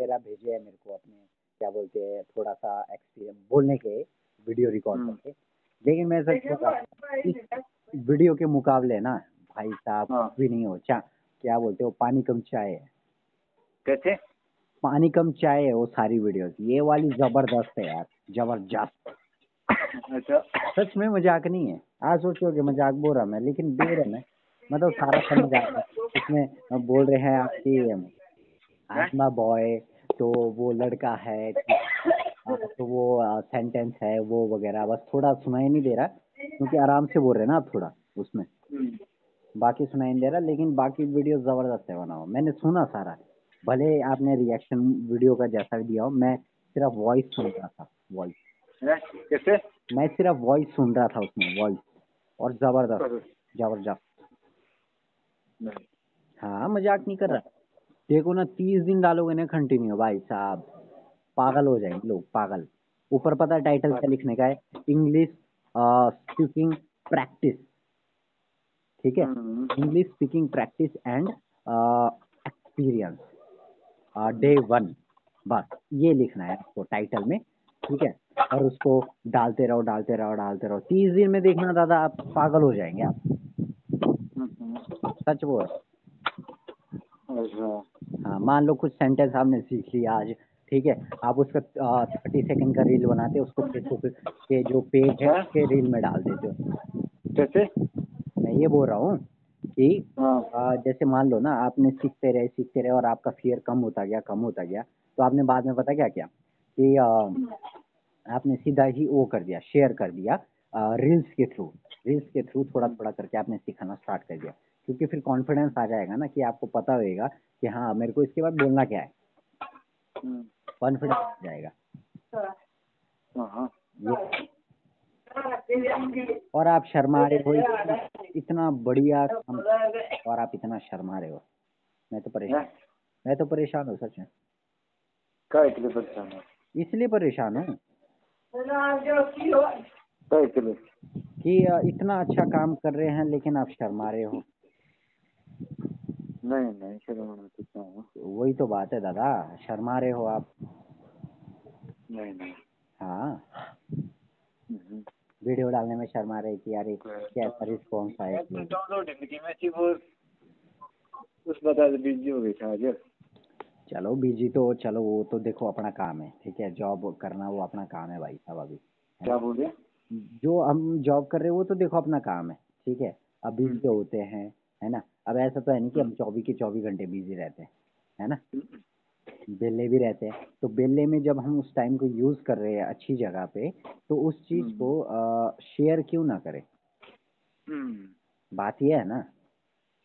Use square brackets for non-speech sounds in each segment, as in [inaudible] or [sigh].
वगैरह भेजे हैं मेरे को अपने क्या बोलते हैं थोड़ा सा एक्सपीरियंस बोलने के वीडियो रिकॉर्ड हम्म। करके। लेकिन मैं सच बता वीडियो के मुकाबले ना भाई साहब हाँ। कुछ भी नहीं हो चा क्या बोलते हो पानी कम चाय है। कैसे? पानी कम चाय है वो सारी वीडियोस ये वाली ज़बरदस्त है यार ज़बरदस्त। अच्छा। सच में मज़ाक नहीं है। आज सोचो कि मज़ाक बोल रहा मैं लेकिन दे रहा मैं मतलब सारा समझ आता है। इसमें बोल रहे हैं आपकी आत्मा बॉय तो वो लड़का है [coughs] तो वो सेंटेंस है वो वगैरह बस थोड़ा सुनाई नहीं दे रहा क्योंकि आराम से बोल रहे हैं ना आप थोड़ा उसमें। हम्म। बाकी सुनाई नहीं दे रहा लेकिन बाकी वीडियो ज़बरदस्त है बना हुआ मैंने सुना सारा। भले आपने रिएक्शन वीडियो का जैसा भी दिया हो मैं सिर्फ़ वॉइस सुन रहा था वॉइस? कैसे? मैं सिर्फ़ वॉइस सुन रहा था उसमें वॉइस और ज़बरदस्त ज़बरदस्त। हाँ मज़ाक नहीं कर रहा। देखो ना तीस दिन डालोगे ना कंटिन्यू भाई साहब। पागल हो जाएँगे लोग पागल। ऊपर पता है टाइटल क्या लिखने का है? इंग्लिश स्पीकिंग प्रैक्टिस ठीक है। English speaking practice and experience day one बस ये लिखना है आपको टाइटल में। ठीक है? और उसको डालते रहो डालते रहो डालते रहो। तीस दिन में देखना दादा आप पागल हो जाएँगे आप। हम्म। सच बोल। अच्छा। हाँ मान लो कुछ सेंटेंस आपने सीख लिया आज ठीक है? आप उसका थर्टी सेकंड का रील बनाते हो उसको फेसबुक के जो पेज है उसके रील में डाल देते हो। कैसे मैं ये बोल रहा हूँ कि हाँ। आ, जैसे मान लो ना आपने सीखते रहे सीखते रहे और आपका फियर कम होता गया कम होता गया तो आपने बाद में पता क्या क्या कि आ, आपने सीधा ही वो कर दिया शेयर कर दिया रील्स के थ्रू रील्स के थ्रू थोड़ा थोड़ा करके आपने सिखाना स्टार्ट कर दिया। क्योंकि फिर कॉन्फिडेंस आ जाएगा ना कि आपको पता होएगा कि हाँ मेरे को इसके बाद बोलना क्या है। हम्म। कॉन्फिडेंस आ जाएगा। हाँ। हाँ और आप शर्मा रहे हो इतना, इतना बढ़िया काम और आप इतना शर्मा रहे हो। मैं तो परेशान मैं तो परेशान हूँ सच में। इसलिए परेशान है? इसलिए परेशान हूँ। कि इतना अच्छा काम कर रहे हैं लेकिन आप शर्मा रहे हो। नहीं नहीं शर्म आना तो क्या? हुआ? वही तो बात है दादा शर्मा रहे हो आप। नहीं नहीं। हाँ। हम्म। वीडियो डालने में शर्मा रहे कि यार कैसा रिस्पॉन्स आया मैं तो डाउनलोड ही नहीं की वो उस बता बिज़ी हो गई था आज। चलो बिज़ी तो चलो वो तो देखो अपना काम है ठीक है? जॉब करना वो अपना काम है भाई साहब अभी। क्या बोले जो हम जॉब कर रहे हैं वो तो देखो अपना काम है ठीक है? अब बिज़ी होते हैं है ना? अब ऐसा तो है नहीं कि हम चौबीस के चौबीस घंटे बिज़ी रहते हैं है ना? बेले भी रहते हैं। तो बेले में जब हम उस टाइम को यूज़ कर रहे हैं अच्छी जगह पे तो उस चीज़ को शेयर क्यों ना करें? हम्म। बात ये है ना?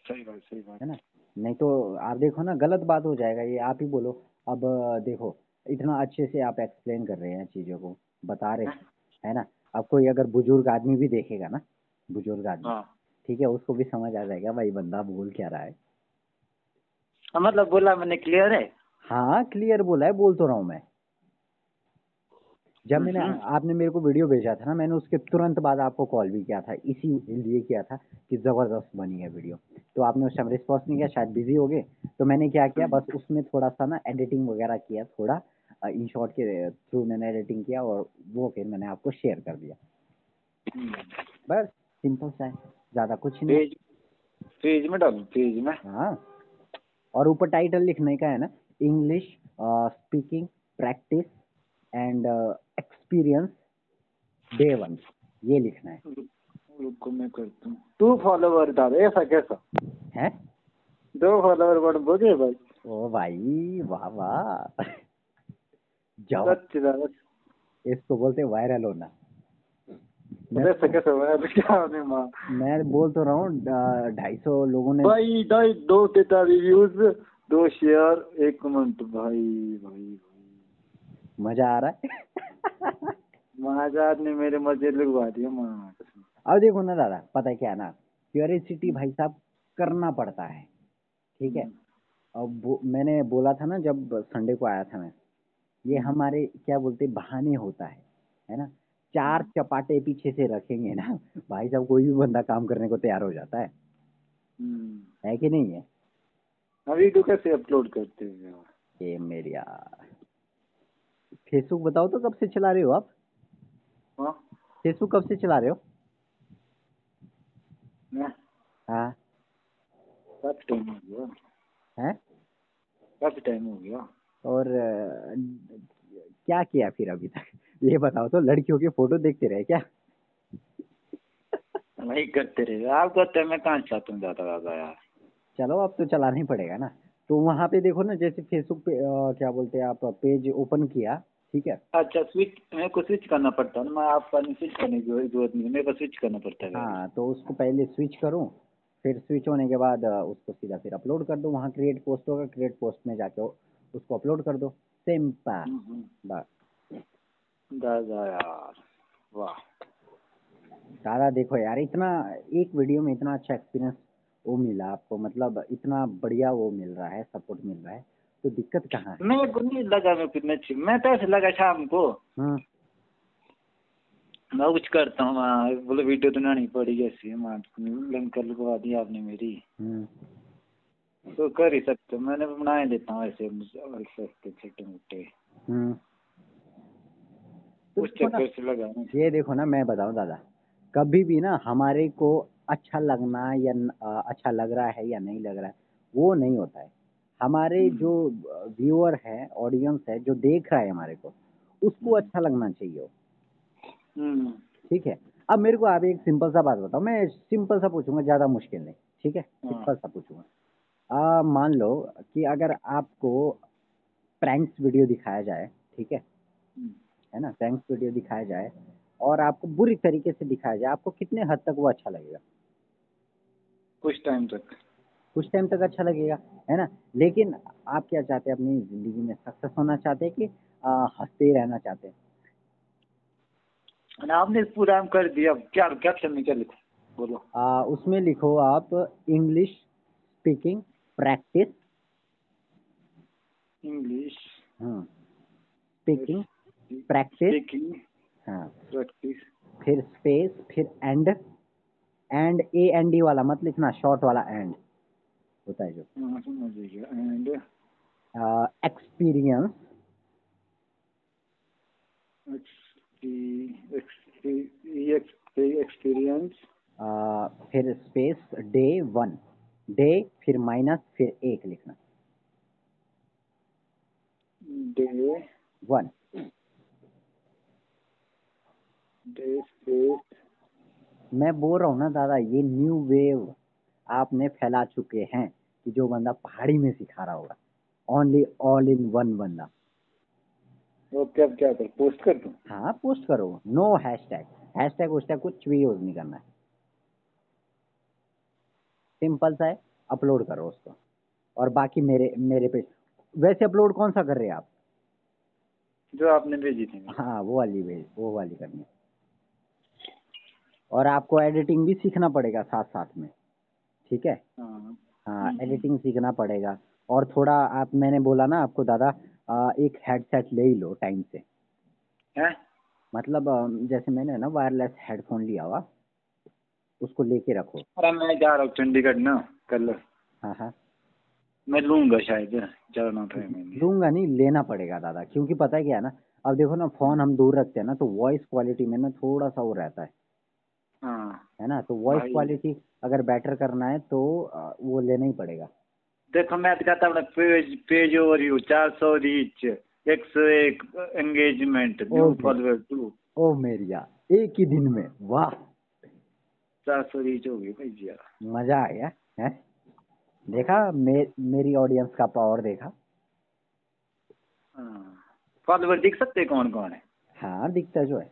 सही बात सही बात। है ना? नहीं तो आप देखो ना गलत बात हो जाएगा ये आप ही बोलो। अब देखो इतना अच्छे से आप एक्सप्लेन कर रहे हैं चीज़ों को बता रहे हैं। है ना? अब कोई अगर बुज़ुर्ग आदमी भी देखेगा ना बुज़ुर्ग आदमी हाँ। ठीक है उसको भी समझ आ जाएगा भाई बंदा बोल क्या रहा है। हाँ, मतलब बोला मैंने क्लियर है? हाँ क्लियर बोला है बोल तो रहा हूँ मैं। जब मैंने हम्म। आपने मेरे को वीडियो भेजा था ना मैंने उसके तुरंत बाद आपको कॉल भी किया था इसी लिए किया था कि ज़बरदस्त बनी है वीडियो तो आपने उस टाइम रिस्पॉन्स नहीं किया शायद बिज़ी हो गए। तो मैंने क्या किया बस उसमें थोड़ा सा ना एडिटिंग वगैरह किया थोड़ा इन शॉर्ट के थ्रू मैंने एडिटिंग किया और वो फिर मैंने आपको शेयर कर दिया। हम्म। बस सिंपल सा है। ज़्यादा कुछ नहीं। पेज पेज में डालू पेज में? हाँ। और ऊपर टाइटल लिखने का है ना English speaking practice and experience day one ये लिखना है। रुको मैं करता हूँ। टू फॉलोवर डाल ऐसा कैसा? हैं? दो फॉलोवर बढ़ बोले भाई। ओ भाई वाह वाह। जाओ। इसको बोलते वायरल होना ऐसा कैसा हुआ अभी क्या होने माँ मैं बोल तो रहा हूँ ढाई सौ लोगों ने भाई ढाई दो देता रिव्यूज़ दो शेयर एक कमेंट भाई भाई भाई। मज़ा आ रहा है? महाजाद ने मेरे मज़े लगवा दिए माँ अब देखो ना दादा पता है क्या ना? क्यूरियसिटी भाई साहब करना पड़ता है ठीक है? अब वो- मैंने बोला था ना जब संडे को आया था मैं ये हमारे क्या बोलते बहाने होता है है ना? चार चपाटे पीछे से रखेंगे ना भाई साहब कोई भी बंदा काम करने को तैयार हो जाता है। हम्म। है कि नहीं है? वीडियो कैसे अपलोड करते हैं ये मेरी यार। फेसबुक बताओ तो कब से चला रहे हो आप? हाँ। फेसबुक कब से चला रहे हो? हाँ। काफ़ी टाइम हो गया? हैं? काफ़ी टाइम हो गया? और क्या किया फिर अभी तक? ये बताओ तो लड़कियों के फ़ोटो देखते रहे क्या? वही करते रहे। आप करते मैं कहाँ चाहता हूँ ज़्यादा ज़्यादा यार। चलो अब तो चलाना ही पड़ेगा ना। तो वहाँ पे देखो ना जैसे फेसबुक पे अ, क्या बोलते हैं आप पेज ओपन किया ठीक है? अच्छा स्विच मेरे को स्विच करना पड़ता है ना मैं आपका स्विच करने की ज़रूरत नहीं मेरे को स्विच करना पड़ता है हाँ तो उसको पहले स्विच करूँ फिर स्विच होने के बाद उसको सीधा फिर अपलोड कर दो वहाँ क्रिएट पोस्ट होगा क्रिएट पोस्ट में जाके उसको अपलोड कर दो। सिंपल हम्म, हम्म। बस। दादा यार वाह। दादा देखो यार इतना एक वीडियो में इतना अच्छा एक्सपीरियंस वो मिला आपको मतलब इतना बढ़िया वो मिल रहा है सपोर्ट मिल रहा है तो दिक्कत कहाँ है? मेरे को नहीं लगा मैं कितने अच्छी मैं तो ऐसे लगा शाम को। हम्म मैं कुछ करता हूँ वहाँ बोले वीडियो तो बनानी पड़ी ऐसी है माँ लिंक कर लगवा दी आपने मेरी। हम्म तो कर ही सकते मैंने बना ही देता हूँ ऐसे और सस्ते छोटे मोटे तो उस चक्कर से लगा ये देखो ना मैं बताऊँ दादा कभी भी ना हमारे को अच्छा लगना या न- अच्छा लग रहा है या नहीं लग रहा है वो नहीं होता है। हमारे जो व्यूअर है ऑडियंस है जो देख रहा है हमारे को उसको अच्छा लगना चाहिए हम्म। ठीक है? अब मेरे को आप एक सिंपल सा बात बताओ मैं सिंपल सा पूछूँगा ज़्यादा मुश्किल नहीं ठीक है? हाँ। सिंपल सा पूछूँगा। आ, मान लो कि अगर आपको प्रैंक्स वीडियो दिखाया जाए ठीक है? हम्म। है ना प्रैंक्स वीडियो दिखाया जाए और आपको बुरी तरीके से दिखाया जाए आपको कितने हद तक वो अच्छा लगेगा? कुछ टाइम तक। कुछ टाइम तक अच्छा लगेगा है ना? लेकिन आप क्या चाहते हैं अपनी ज़िंदगी में सक्सेस होना चाहते हैं कि हँसते रहना चाहते हैं? आपने पूरा कर दिया क्या कैप्शन में क्या लिखो? बोलो। आ, उसमें लिखो आप English speaking practice English speaking practice हाँ। प्रैक्टिस फिर स्पेस फिर and and A N D वाला मत लिखना शॉर्ट वाला एंड होता है जो। एंड एक्सपीरियंस एक्सपीरियंस फिर स्पेस डे वन डे फिर माइनस फिर एक लिखना। डे वन मैं बोल रहा हूँ ना दादा ये न्यू वेव आपने फैला चुके हैं कि जो बंदा पहाड़ी में सिखा रहा होगा। ओनली ऑल इन वन बंदा। ओके अब क्या कर? पोस्ट कर दूँ? हाँ पोस्ट करो। नो हैशटैग हैशटैग उशटैग कुछ भी यूज़ नहीं करना है। सिंपल सा है अपलोड करो उसको। और बाकी मेरे मेरे पे वैसे अपलोड कौन सा कर रहे हैं आप? जो आपने भेजी थी। हाँ वो वाली भेज वो वाली करनी है। और आपको एडिटिंग भी सीखना पड़ेगा साथ साथ में। ठीक है? हाँ। हाँ एडिटिंग सीखना पड़ेगा। और थोड़ा आप मैंने बोला ना आपको दादा आ, एक हेडसेट ले ही लो टाइम से। हैं मतलब जैसे मैंने ना वायरलेस हेडफोन लिया हुआ उसको लेके रखो। अरे मैं जा रहा हूँ चंडीगढ़ ना कल हाँ हाँ। मैं लूँगा शायद जाना था लूँगा नहीं लेना पड़ेगा दादा क्योंकि पता है क्या है ना अब देखो ना फ़ोन हम दूर रखते हैं ना तो वॉइस क्वालिटी में ना थोड़ा सा वो रहता है। हाँ। है ना? तो वॉइस भाई। क्वालिटी अगर बेटर करना है तो अ, वो लेना ही पड़ेगा। देखो मैं तो कहता हूँ पेज पेज ओवर यू चार सौ रीच एक सौ एक engagement new Okay. Follower two ओ मेरिया एक ही दिन में वाह। चार सौ रीच हो गई भाई जी मज़ा आ गया है? देखा मे, मेरी ऑडियंस का पावर देखा? हाँ। फॉलोअर दिख सकते हैं कौन कौन है? हाँ दिखता जो है।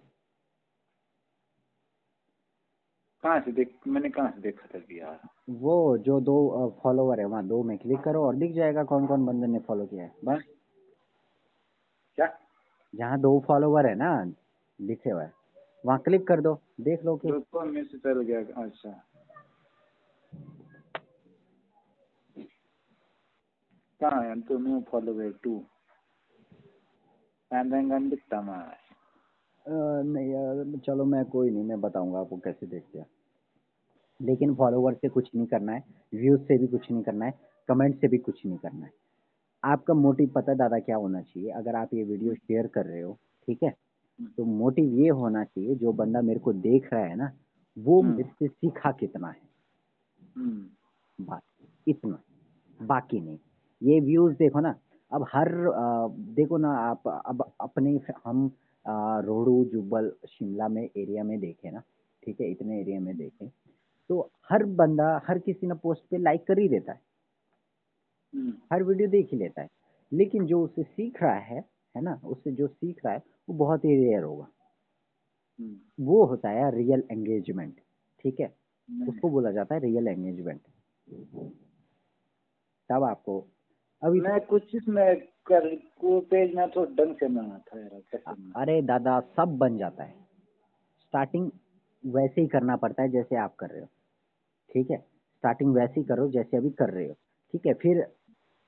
कहाँ से देख मैंने कहाँ से देखा था यार? वो जो दो फॉलोवर है वहाँ दो में क्लिक करो और दिख जाएगा कौन कौन बंदे ने फॉलो किया है। बस। क्या? जहाँ दो फॉलोवर है ना लिखे हुए वहाँ क्लिक कर दो देख लो कि दोस्तों में से चल गया अच्छा। कहाँ है? तो न्यू फॉलोअर टू दिखता मैं नहीं यार चलो मैं कोई नहीं मैं बताऊँगा आपको कैसे देखते हैं। लेकिन फॉलोवर से कुछ नहीं करना है व्यूज़ से भी कुछ नहीं करना है कमेंट से भी कुछ नहीं करना है। आपका मोटिव पता दादा क्या होना चाहिए? अगर आप ये वीडियो शेयर कर रहे हो ठीक है? तो मोटिव ये होना चाहिए जो बंदा मेरे को देख रहा है ना वो हम्म। मेरे सीखा कितना है। हम्म, बस इतना बाकी नहीं। ये व्यूज़ देखो ना अब हर आ, देखो ना आप अब अपने हम रोडू जुब्बल शिमला में एरिया में देखें ना ठीक है? इतने एरिया में देखें। तो हर बंदा हर किसी ना पोस्ट पे लाइक कर ही देता है। हम्म, हर वीडियो देख ही लेता है। लेकिन जो उससे सीख रहा है है ना उससे जो सीख रहा है वो बहुत ही रेयर होगा। हम्म, वो होता है रियल एंगेजमेंट ठीक है? उसको बोला जाता है रियल एंगेजमेंट तब आपको अभी मैं कुछ इसमें कर को पेज में तो ढंग से बना था यार कैसे? अरे दादा सब बन जाता है। स्टार्टिंग वैसे ही करना पड़ता है जैसे आप कर रहे हो। ठीक है? स्टार्टिंग वैसे ही करो जैसे अभी कर रहे हो। ठीक है? फिर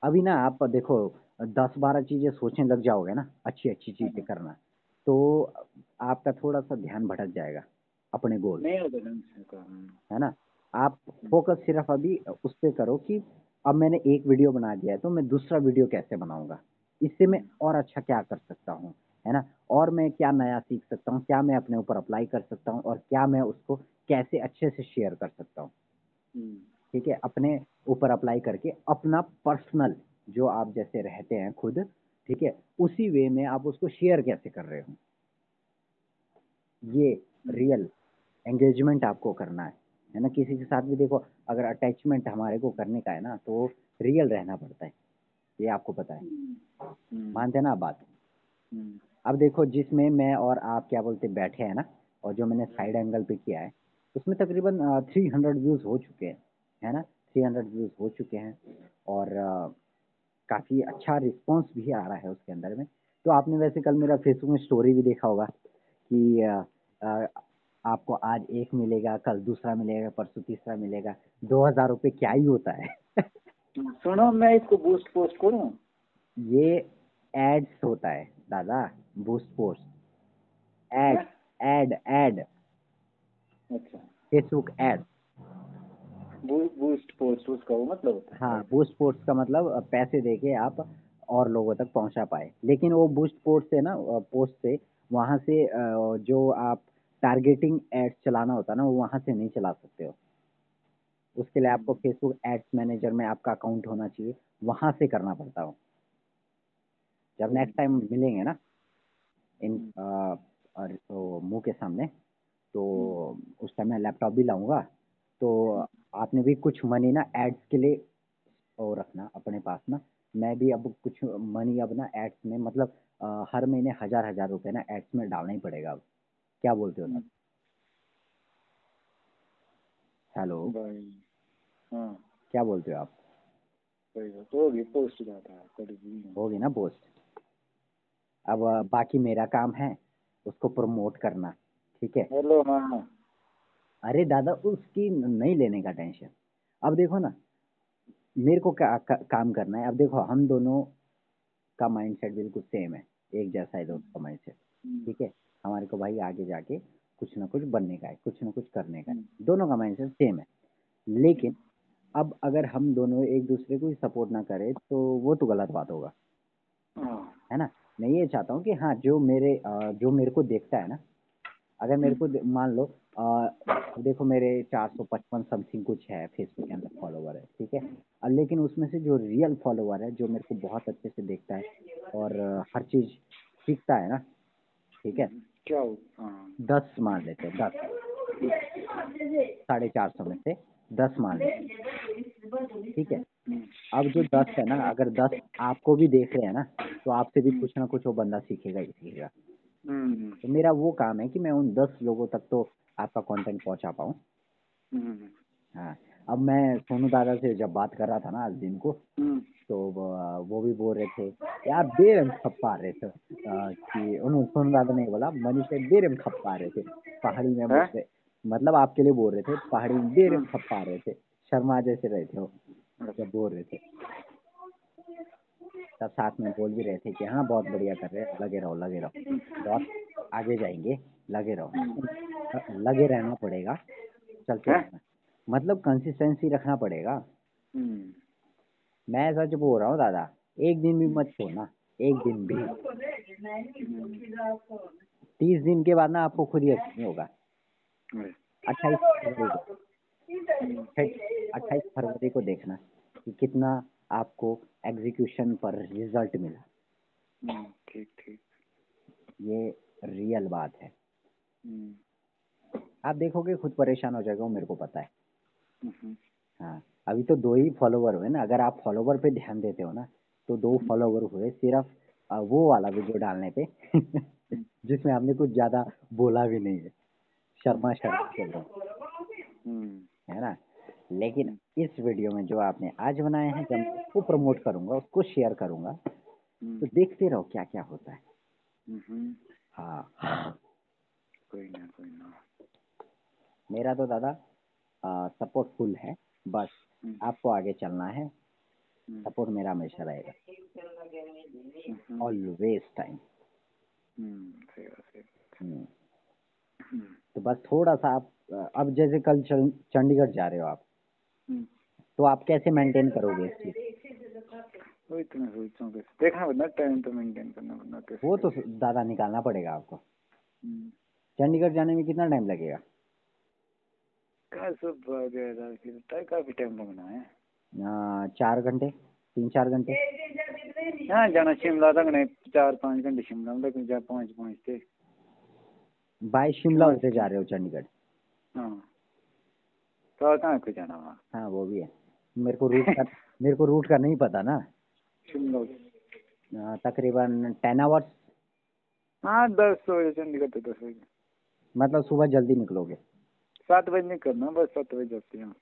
अभी ना आप देखो दस बारह चीज़ें सोचने लग जाओगे ना अच्छी अच्छी चीज़ें करना। तो आपका थोड़ा सा ध्यान भटक जाएगा अपने गोल नहीं होता ढंग से काम है। ना? आप फोकस सिर्फ़ अभी उस पर करो कि अब मैंने एक वीडियो बना दिया है तो मैं दूसरा वीडियो कैसे बनाऊँगा? इससे मैं और अच्छा क्या कर सकता हूँ? है ना? और मैं क्या नया सीख सकता हूँ? क्या मैं अपने ऊपर अप्लाई कर सकता हूँ? और क्या मैं उसको कैसे अच्छे से शेयर कर सकता हूँ? हम्म, ठीक है? अपने ऊपर अप्लाई करके अपना पर्सनल जो आप जैसे रहते हैं खुद ठीक है? उसी वे में आप उसको शेयर कैसे कर रहे हो? ये रियल एंगेजमेंट आपको करना है। है ना? किसी के साथ भी देखो अगर अटैचमेंट हमारे को करने का है ना तो रियल रहना पड़ता है। ये आपको पता है। हम्म, मानते हैं ना आप बात? हम्म, अब देखो जिसमें मैं और आप क्या बोलते बैठे हैं ना और जो मैंने साइड एंगल पे किया है उसमें तकरीबन थ्री हंड्रेड व्यूज़ हो चुके हैं है ना? थ्री हंड्रेड व्यूज़ हो चुके हैं और काफ़ी अच्छा रिस्पांस भी आ रहा है उसके अंदर में। तो आपने वैसे कल मेरा फेसबुक में स्टोरी भी देखा होगा कि अ, आपको आज एक मिलेगा कल दूसरा मिलेगा परसों तीसरा मिलेगा। दो हज़ार रुपये क्या ही होता है। सुनो मैं इसको बूस्ट पोस्ट करूँ? ये एड्स होता है दादा। Boost post ad ad ad अच्छा। फेसबुक एड बूस्ट पोस्ट उसका मतलब हाँ? बूस्ट पोस्ट का मतलब पैसे देके आप और लोगों तक पहुँचा पाए। लेकिन वो बूस्ट पोस्ट से ना पोस्ट से वहाँ से जो आप टारगेटिंग एड्स चलाना होता है ना वो वहाँ से नहीं चला सकते हो। उसके लिए आपको फेसबुक एड्स मैनेजर में आपका अकाउंट होना चाहिए। वहाँ से करना पड़ता हो। जब नेक्स्ट टाइम मिलेंगे ना इन और तो मुँह के सामने तो उस टाइम मैं लैपटॉप भी लाऊँगा तो आपने भी कुछ मनी ना एड्स के लिए वो रखना अपने पास ना। मैं भी अब कुछ मनी अब ना एड्स में मतलब अ, हर महीने हज़ार हज़ार रुपए ना एड्स में डालना ही पड़ेगा अब। क्या बोलते हो सर हेलो। भाई हाँ। क्या बोलते हो आप? तो होगी पोस्ट जाता है कभी भी होगी ना पोस्ट अब बाकी मेरा काम है उसको प्रमोट करना ठीक है? हेलो हाँ अरे दादा उसकी नहीं लेने का टेंशन अब देखो ना मेरे को का, का, काम करना है। अब देखो हम दोनों का माइंडसेट बिल्कुल सेम है। एक जैसा है दोनों का माइंडसेट ठीक है? हमारे को भाई आगे जाके कुछ ना कुछ बनने का है कुछ ना कुछ करने का है। दोनों का माइंडसेट सेम है। लेकिन अब अगर हम दोनों एक दूसरे को सपोर्ट ना करें तो वो तो गलत बात होगा। हाँ। है ना? मैं ये चाहता हूँ कि हाँ जो मेरे अ, जो मेरे को देखता है ना अगर मेरे को दे- मान लो अ, देखो मेरे चार सौ पचपन समथिंग कुछ है फेसबुक के अंदर फॉलोवर है ठीक है? लेकिन उसमें से जो रियल फॉलोवर है जो मेरे को बहुत अच्छे से देखता है और अ, हर चीज़ सीखता है ना ठीक है? क्या हो हाँ। दस मान लेते हैं दस। साढ़े चार सौ में से दस मान लेते ठीक है? हम्म, अब जो दस है ना अगर दस आपको भी देख रहे हैं ना तो आपसे भी कुछ ना कुछ वो बंदा सीखेगा ही सीखेगा। हम्म, तो मेरा वो काम है कि मैं उन दस लोगों तक तो आपका कंटेंट पहुँचा पाऊँ। हम्म, हाँ। अब मैं सोनू दादा से जब बात कर रहा था ना आज दिन को हम्म, तो वो वो भी बोल रहे थे यार बेरम खप्पा रहे थे। आ, कि उन्होंने सोनू दादा ने बोला मनीष ने बेरम खप्पा रहे थे पहाड़ी में बोल रहे मतलब आपके लिए बोल रहे थे पहाड़ी में बेरम खप्पा रहे थे शर्मा जैसे रहे थे वो जब बोल रहे थे। तब साथ में बोल भी रहे थे कि हाँ बहुत बढ़िया कर रहे हैं लगे रहो लगे रहो। बहुत आगे जाएँगे लगे रहो। लगे रहना पड़ेगा चलते रहना। मतलब कंसिस्टेंसी रखना पड़ेगा। हम्म, मैं सच बोल रहा हूँ दादा एक दिन भी मत छोड़ना एक दिन भी। तीस दिन के बाद ना आपको खुद ही यकीन होगा। अट्ठाईस फरवरी को। अट्ठाईस फरवरी को देखना। कि कितना आपको एग्जीक्यूशन पर रिज़ल्ट मिला। हम्म, ठीक ठीक। ये रियल बात है। हम्म, आप देखोगे खुद परेशान हो जाएगा वो मेरे को पता है। हम्म, हाँ अभी तो दो ही फॉलोवर हुए ना। अगर आप फॉलोवर पे ध्यान देते हो ना तो दो फॉलोवर हुए सिर्फ़ वो वाला वीडियो डालने पे [laughs] जिसमें आपने कुछ ज़्यादा बोला भी नहीं है। शर्मा शर्मा चल रहा है ना? लेकिन इस वीडियो में जो आपने आज बनाए हैं जब उसको प्रमोट करूँगा उसको शेयर करूँगा हम्म, तो देखते रहो क्या क्या होता है। हम्म, हाँ। कोई ना कोई ना। मेरा तो दादा सपोर्ट फुल है बस हम्म, आपको आगे चलना है। हम्म, सपोर्ट मेरा हमेशा रहेगा। हम्म, ऑलवेज टाइम हम्म। हम्म, हम्म, तो बस थोड़ा सा आप अब जैसे कल चंडीगढ़ जा रहे हो आप हम्म, तो आप कैसे मेंटेन करोगे इस चीज़? तो मैं सोच रहा हूँ कैसे? देखना पड़ना टाइम तो मेंटेन करना पड़ना वो तो दादा निकालना पड़ेगा आपको। हम्म, चंडीगढ़ जाने में कितना टाइम लगेगा? टाइम काफ़ी टाइम लगना है। चार घंटे? तीन चार घंटे? हाँ जाना शिमला तक नहीं चार पाँच घंटे शिमला में पहुँच पहुँचते बाय शिमला होते जा रहे हो चंडीगढ़? हाँ। तो कहाँ को जाना वहाँ? हाँ वो भी है। मेरे को रूट [laughs] का मेरे को रूट का नहीं पता ना। तकरीबन टेन आवर्स हाँ दस बजे चंडीगढ़ तो दस बजे। मतलब सुबह जल्दी निकलोगे? सात बजे नहीं करना बस सात बजे जाते हैं।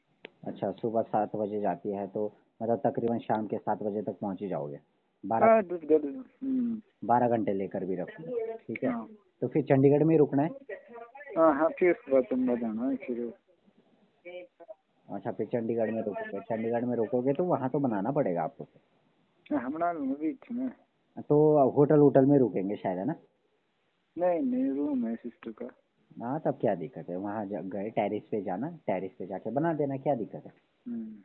अच्छा सुबह सात बजे जाती है तो मतलब तकरीबन शाम के सात बजे तक पहुँच ही जाओगे। बारह हाँ हम्म, बारह घंटे लेकर भी रखो ठीक है? हाँ। तो फिर चंडीगढ़ में ही रुकना है? हाँ हाँ फिर उसके बाद तुम जाना है फिर अच्छा फिर चंडीगढ़ में रुकोगे चंडीगढ़ में रुकोगे तो वहाँ तो बनाना पड़ेगा आपको हाँ, हम बना बीच में तो होटल होटल में रुकेंगे शायद है ना? नहीं नहीं रूम है सिस्टर का। हाँ तब क्या दिक्कत है? वहाँ गए टेरिस पे जाना टेरिस पे जाके बना देना क्या दिक्कत है? हम्म,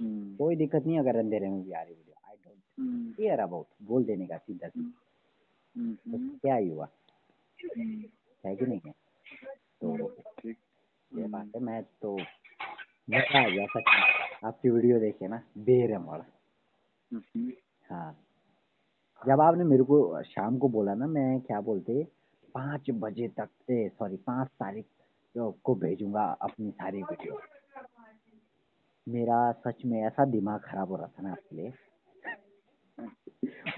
हम्म, कोई दिक्कत नहीं अगर अंधेरे में भी आ रही video. I don't care about बोल देने का सीधा सीधा। हम्म, तो क्या ही हुआ? है कि नहीं? है तो ठीक। ये बात है मैं तो मज़ा आ गया सच आपकी वीडियो देखे ना बेरमड़। हम्म, हाँ। जब आपने मेरे को शाम को बोला ना मैं क्या बोलते पाँच बजे तक से सॉरी पाँच तारीख को भेजूँगा अपनी सारी वीडियो। मेरा सच में ऐसा दिमाग खराब हो रहा था ना आपके लिए।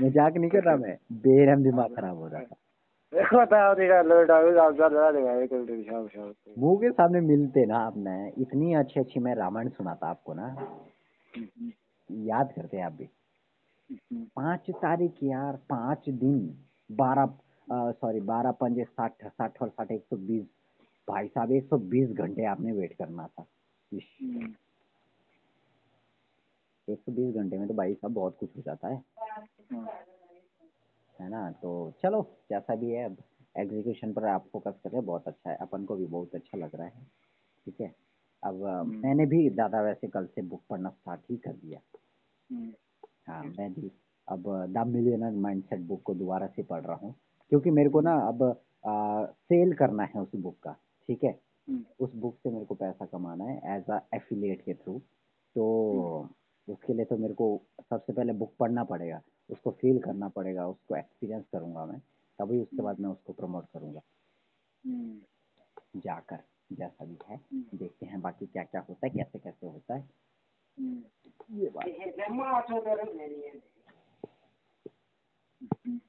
मज़ाक नहीं कर रहा मैं बेरहम दिमाग खराब हो रहा था। मुँह के सामने मिलते ना आप मैं। इतनी अच्छी अच्छी मैं रामायण सुनाता आपको ना। हम्म, याद करते आप भी। हम्म, पाँच तारीख यार पाँच दिन। बारह सॉरी बारह पंजे साठ साठ और साठ एक सौ बीस। भाई साहब एक सौ बीस घंटे आपने वेट करना था। हम्म, एक सौ बीस घंटे में तो भाई साहब बहुत कुछ हो जाता है। हाँ, ना? तो चलो जैसा भी है अब एग्जीक्यूशन पर आप फोकस कर रहे हैं बहुत अच्छा है। अपन को भी बहुत अच्छा लग रहा है ठीक है? अब अ, हम्म। मैंने भी दादा वैसे कल से बुक पढ़ना स्टार्ट ही कर दिया। हम्म, हाँ मैं भी अब द मिलियनर माइंडसेट बुक को दोबारा से पढ़ रहा हूँ क्योंकि मेरे को ना अब सेल करना है उस बुक का ठीक है? हम्म, उस बुक से मेरे को पैसा कमाना है एज अ एफिलिएट के थ्रू तो उसके लिए तो मेरे को सबसे पहले बुक पढ़ना पड़ेगा उसको फील करना पड़ेगा उसको एक्सपीरियंस करूँगा मैं तभी उसके बाद मैं उसको प्रमोट करूँगा। हम्म, जाकर जैसा भी है देखते हैं बाकी क्या क्या होता है कैसे कैसे होता है। हम्म, ये बात। हम्म,